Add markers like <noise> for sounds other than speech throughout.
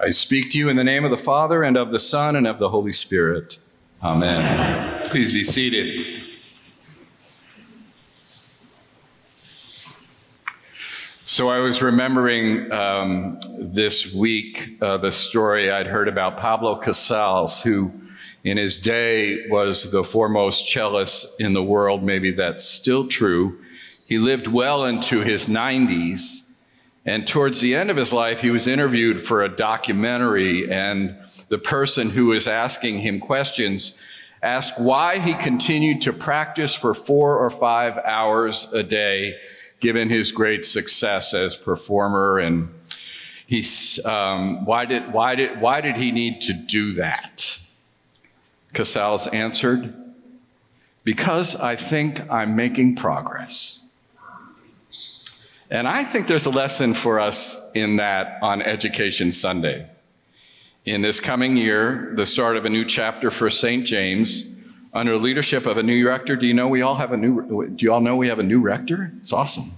I speak to you in the name of the Father, and of the Son, and of the Holy Spirit. Amen. Please be seated. So I was remembering um, this week uh, the story I'd heard about Pablo Casals, who in his day was the foremost cellist in the world. Maybe that's still true. He lived well into his 90s. And towards the end of his life, he was interviewed for a documentary, and the person who was asking him questions asked why he continued to practice for four or five hours a day given his great success as performer. And he's um, why did why did why did he need to do that? Casals answered because i think i'm making progress and i think there's a lesson for us in that on education sunday in this coming year the start of a new chapter for st james under the leadership of a new rector. Do you know we all have a new? Do you all know we have a new rector? It's awesome.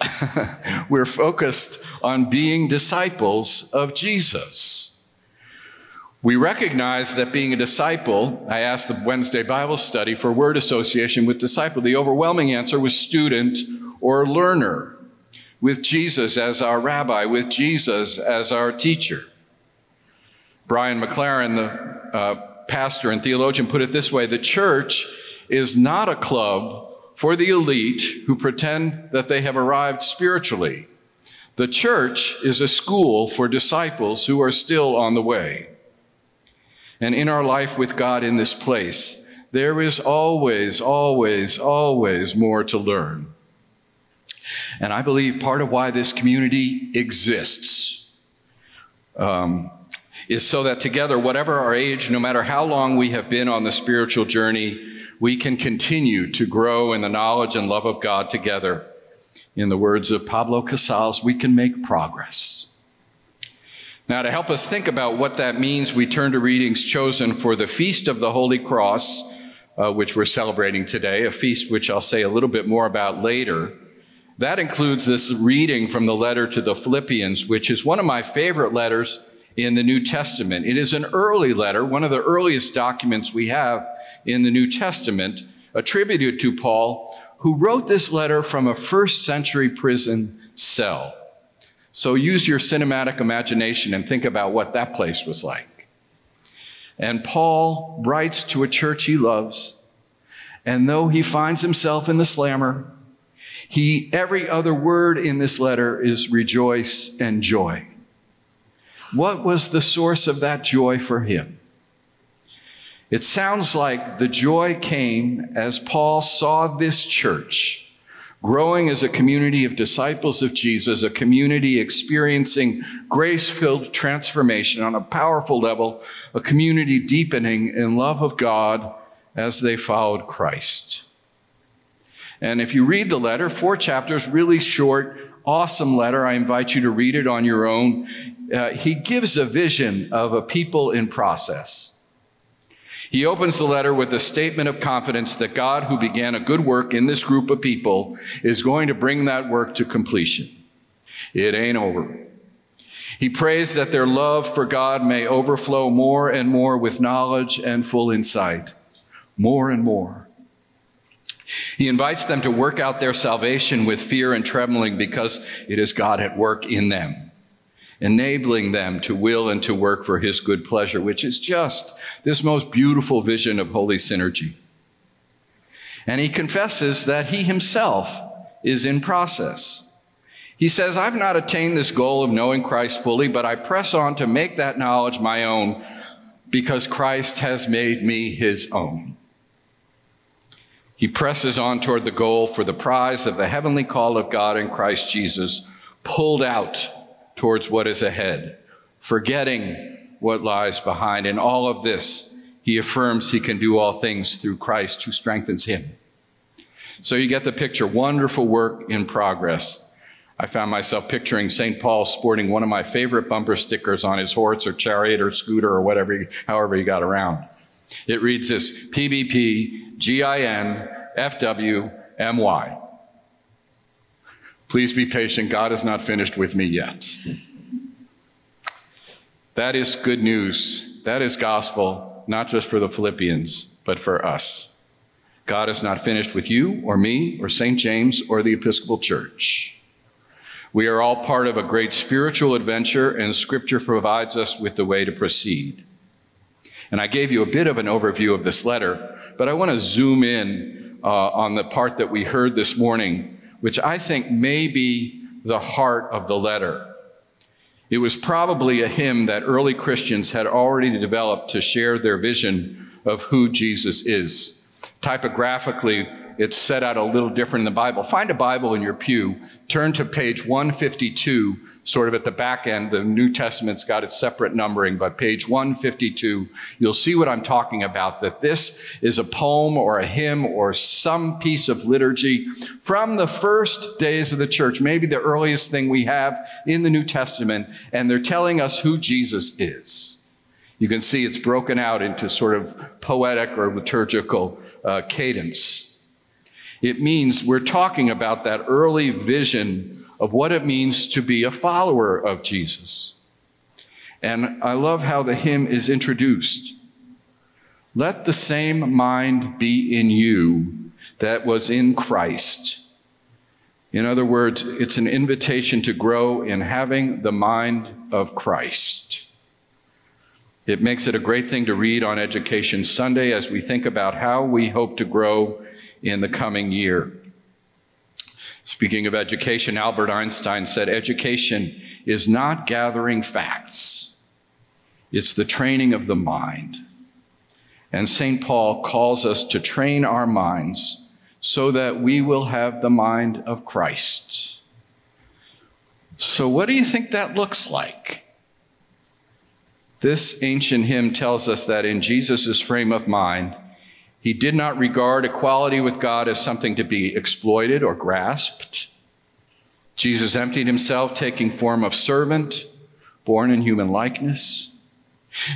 <laughs> We're focused on being disciples of Jesus. We recognize that being a disciple, I asked the Wednesday Bible study for word association with disciple. The overwhelming answer was student or learner, with Jesus as our rabbi, with Jesus as our teacher. Brian McLaren, the uh, pastor and theologian, put it this way the church is not a club for the elite who pretend that they have arrived spiritually. The church is a school for disciples who are still on the way. And in our life with God in this place, there is always, always, always more to learn. And I believe part of why this community exists um, is so that together, whatever our age, no matter how long we have been on the spiritual journey, we can continue to grow in the knowledge and love of God together. In the words of Pablo Casals, we can make progress. Now, to help us think about what that means, we turn to readings chosen for the Feast of the Holy Cross, uh, which we're celebrating today, a feast which I'll say a little bit more about later. That includes this reading from the letter to the Philippians, which is one of my favorite letters in the New Testament. It is an early letter, one of the earliest documents we have in the New Testament, attributed to Paul, who wrote this letter from a first century prison cell. So use your cinematic imagination and think about what that place was like. And Paul writes to a church he loves, and though he finds himself in the slammer, he every other word in this letter is rejoice and joy. What was the source of that joy for him? It sounds like the joy came as Paul saw this church growing as a community of disciples of Jesus, a community experiencing grace filled transformation on a powerful level, a community deepening in love of God as they followed Christ. And if you read the letter, four chapters, really short, awesome letter. I invite you to read it on your own uh, he gives a vision of a people in process. He opens the letter with a statement of confidence that God, who began a good work in this group of people, is going to bring that work to completion. It ain't over. He prays that their love for God may overflow more and more with knowledge and full insight. More and more. He invites them to work out their salvation with fear and trembling because it is God at work in them enabling them to will and to work for his good pleasure, which is just this most beautiful vision of holy synergy. And he confesses that he himself is in process. He says, I've not attained this goal of knowing Christ fully, but I press on to make that knowledge my own because Christ has made me his own. He presses on toward the goal for the prize of the heavenly call of God in Christ Jesus, pulled out towards what is ahead, forgetting what lies behind. In all of this, he affirms he can do all things through Christ who strengthens him. So you get the picture. Wonderful work in progress. I found myself picturing St. Paul sporting one of my favorite bumper stickers on his horse or chariot or scooter or whatever, however he got around. It reads this PBP GIN FWMY. Please be patient. God is not finished with me yet. That is good news. That is gospel, not just for the Philippians, but for us. God is not finished with you or me or St. James or the Episcopal Church. We are all part of a great spiritual adventure, and Scripture provides us with the way to proceed. And I gave you a bit of an overview of this letter, but I want to zoom in uh, on the part that we heard this morning, which I think may be the heart of the letter. It was probably a hymn that early Christians had already developed to share their vision of who Jesus is. Typographically, it's set out a little different in the Bible. Find a Bible in your pew, turn to page 152, sort of at the back end. The New Testament's got its separate numbering, but page 152, you'll see what I'm talking about, that this is a poem or a hymn or some piece of liturgy from the first days of the church, maybe the earliest thing we have in the New Testament, and they're telling us who Jesus is. You can see it's broken out into sort of poetic or liturgical uh, cadence. It means we're talking about that early vision of what it means to be a follower of Jesus. And I love how the hymn is introduced. Let the same mind be in you that was in Christ. In other words, it's an invitation to grow in having the mind of Christ. It makes it a great thing to read on Education Sunday as we think about how we hope to grow in the coming year. Speaking of education, Albert Einstein said, Education is not gathering facts, it's the training of the mind. And St. Paul calls us to train our minds so that we will have the mind of Christ. So, what do you think that looks like? This ancient hymn tells us that in Jesus' frame of mind, he did not regard equality with God as something to be exploited or grasped. Jesus emptied himself, taking form of servant, born in human likeness.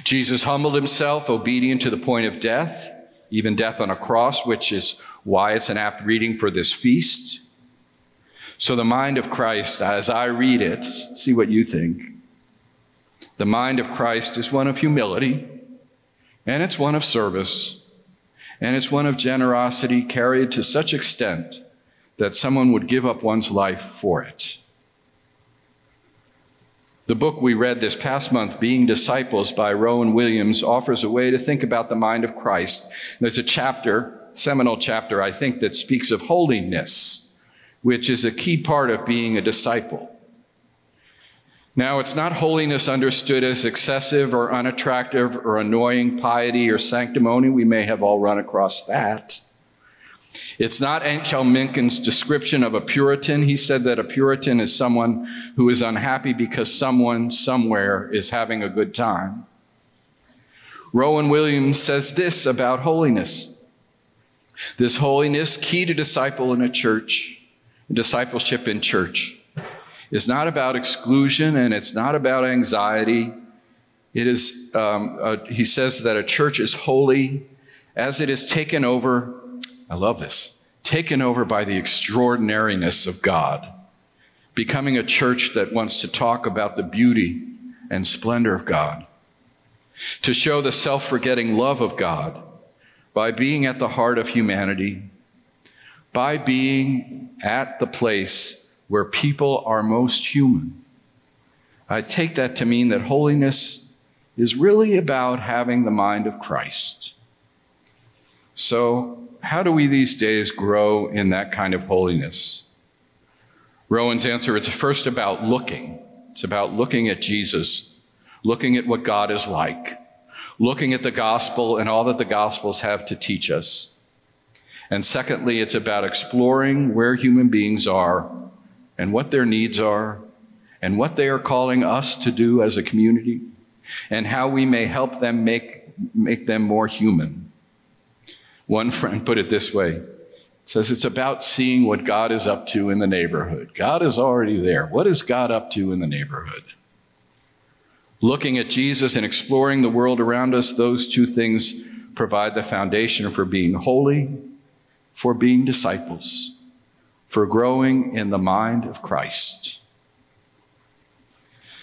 Jesus humbled himself, obedient to the point of death, even death on a cross, which is why it's an apt reading for this feast. So, the mind of Christ, as I read it, see what you think. The mind of Christ is one of humility, and it's one of service and it's one of generosity carried to such extent that someone would give up one's life for it. The book we read this past month, Being Disciples by Rowan Williams, offers a way to think about the mind of Christ. There's a chapter, seminal chapter, I think, that speaks of holiness, which is a key part of being a disciple. Now, it's not holiness understood as excessive or unattractive or annoying piety or sanctimony. We may have all run across that. It's not H. L. Mencken's description of a Puritan. He said that a Puritan is someone who is unhappy because someone somewhere is having a good time. Rowan Williams says this about holiness. This holiness, key to disciple in a church, discipleship in church is not about exclusion and it's not about anxiety. It is, um, he says that a church is holy as it is taken over, I love this, taken over by the extraordinariness of God, becoming a church that wants to talk about the beauty and splendor of God, to show the self forgetting love of God by being at the heart of humanity, by being at the place where people are most human. I take that to mean that holiness is really about having the mind of Christ. So, how do we these days grow in that kind of holiness? Rowan's answer it's first about looking. It's about looking at Jesus, looking at what God is like, looking at the gospel and all that the gospels have to teach us. And secondly, it's about exploring where human beings are and what their needs are and what they are calling us to do as a community and how we may help them make, make them more human. One friend put it this way says it's about seeing what God is up to in the neighborhood. God is already there. What is God up to in the neighborhood? Looking at Jesus and exploring the world around us, those two things provide the foundation for being holy, for being disciples for growing in the mind of Christ.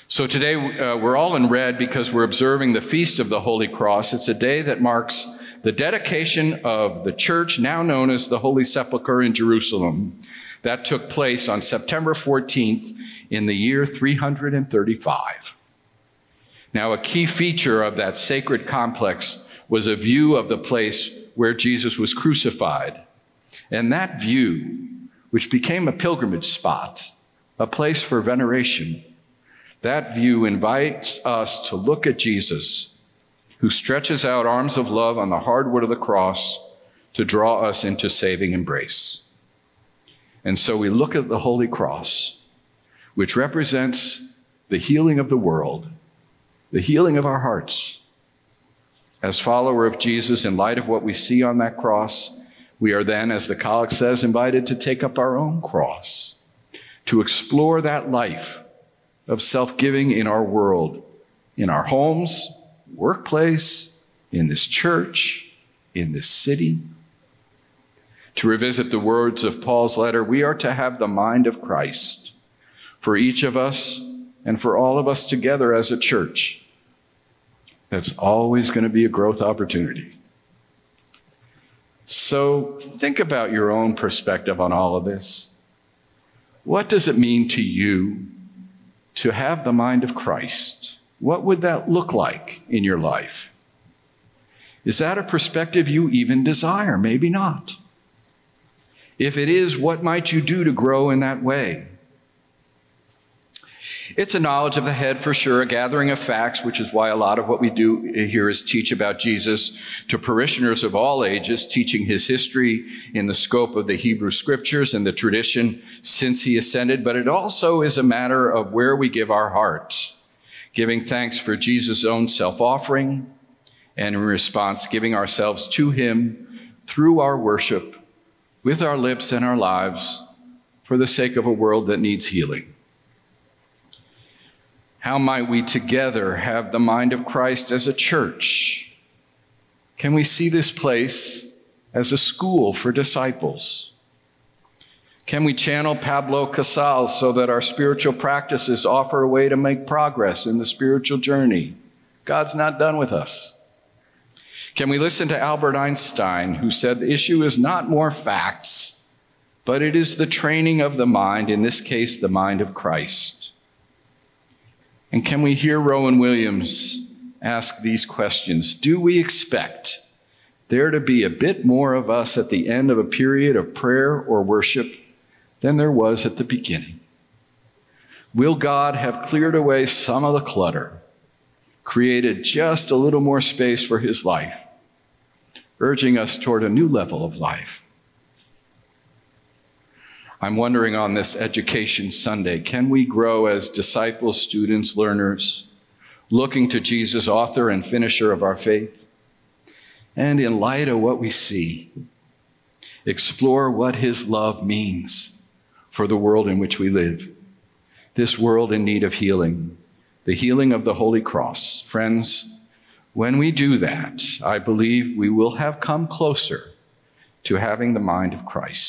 So today uh, we're all in red because we're observing the Feast of the Holy Cross. It's a day that marks the dedication of the church now known as the Holy Sepulchre in Jerusalem. That took place on September 14th in the year 335. Now, a key feature of that sacred complex was a view of the place where Jesus was crucified. And that view, which became a pilgrimage spot, a place for veneration, that view invites us to look at Jesus, who stretches out arms of love on the hardwood of the cross to draw us into saving embrace. And so we look at the Holy Cross, which represents the healing of the world, the healing of our hearts. As follower of Jesus, in light of what we see on that cross, we are then, as the collect says, invited to take up our own cross, to explore that life of self giving in our world, in our homes, workplace, in this church, in this city. To revisit the words of Paul's letter, we are to have the mind of Christ for each of us and for all of us together as a church. That's always going to be a growth opportunity. So think about your own perspective on all of this. What does it mean to you to have the mind of Christ, what would that look like in your life? Is that a perspective you even desire? Maybe not. If it is, what might you do to grow in that way? It's a knowledge of the head for sure, a gathering of facts, which is why a lot of what we do here is teach about Jesus to parishioners of all ages, teaching his history in the scope of the Hebrew scriptures and the tradition since he ascended. But it also is a matter of where we give our hearts, giving thanks for Jesus' own self offering, and in response, giving ourselves to him through our worship, with our lips and our lives, for the sake of a world that needs healing. How might we together have the mind of Christ as a church? Can we see this place as a school for disciples? Can we channel Pablo Casals so that our spiritual practices offer a way to make progress in the spiritual journey? God's not done with us. Can we listen to Albert Einstein, who said the issue is not more facts, but it is the training of the mind, in this case, the mind of Christ? And can we hear Rowan Williams ask these questions? Do we expect there to be a bit more of us at the end of a period of prayer or worship than there was at the beginning? Will God have cleared away some of the clutter, created just a little more space for his life, urging us toward a new level of life? I'm wondering on this Education Sunday can we grow as disciples, students, learners, looking to Jesus, author and finisher of our faith? And in light of what we see, explore what his love means for the world in which we live. This world in need of healing, the healing of the Holy Cross. Friends, when we do that, I believe we will have come closer to having the mind of Christ.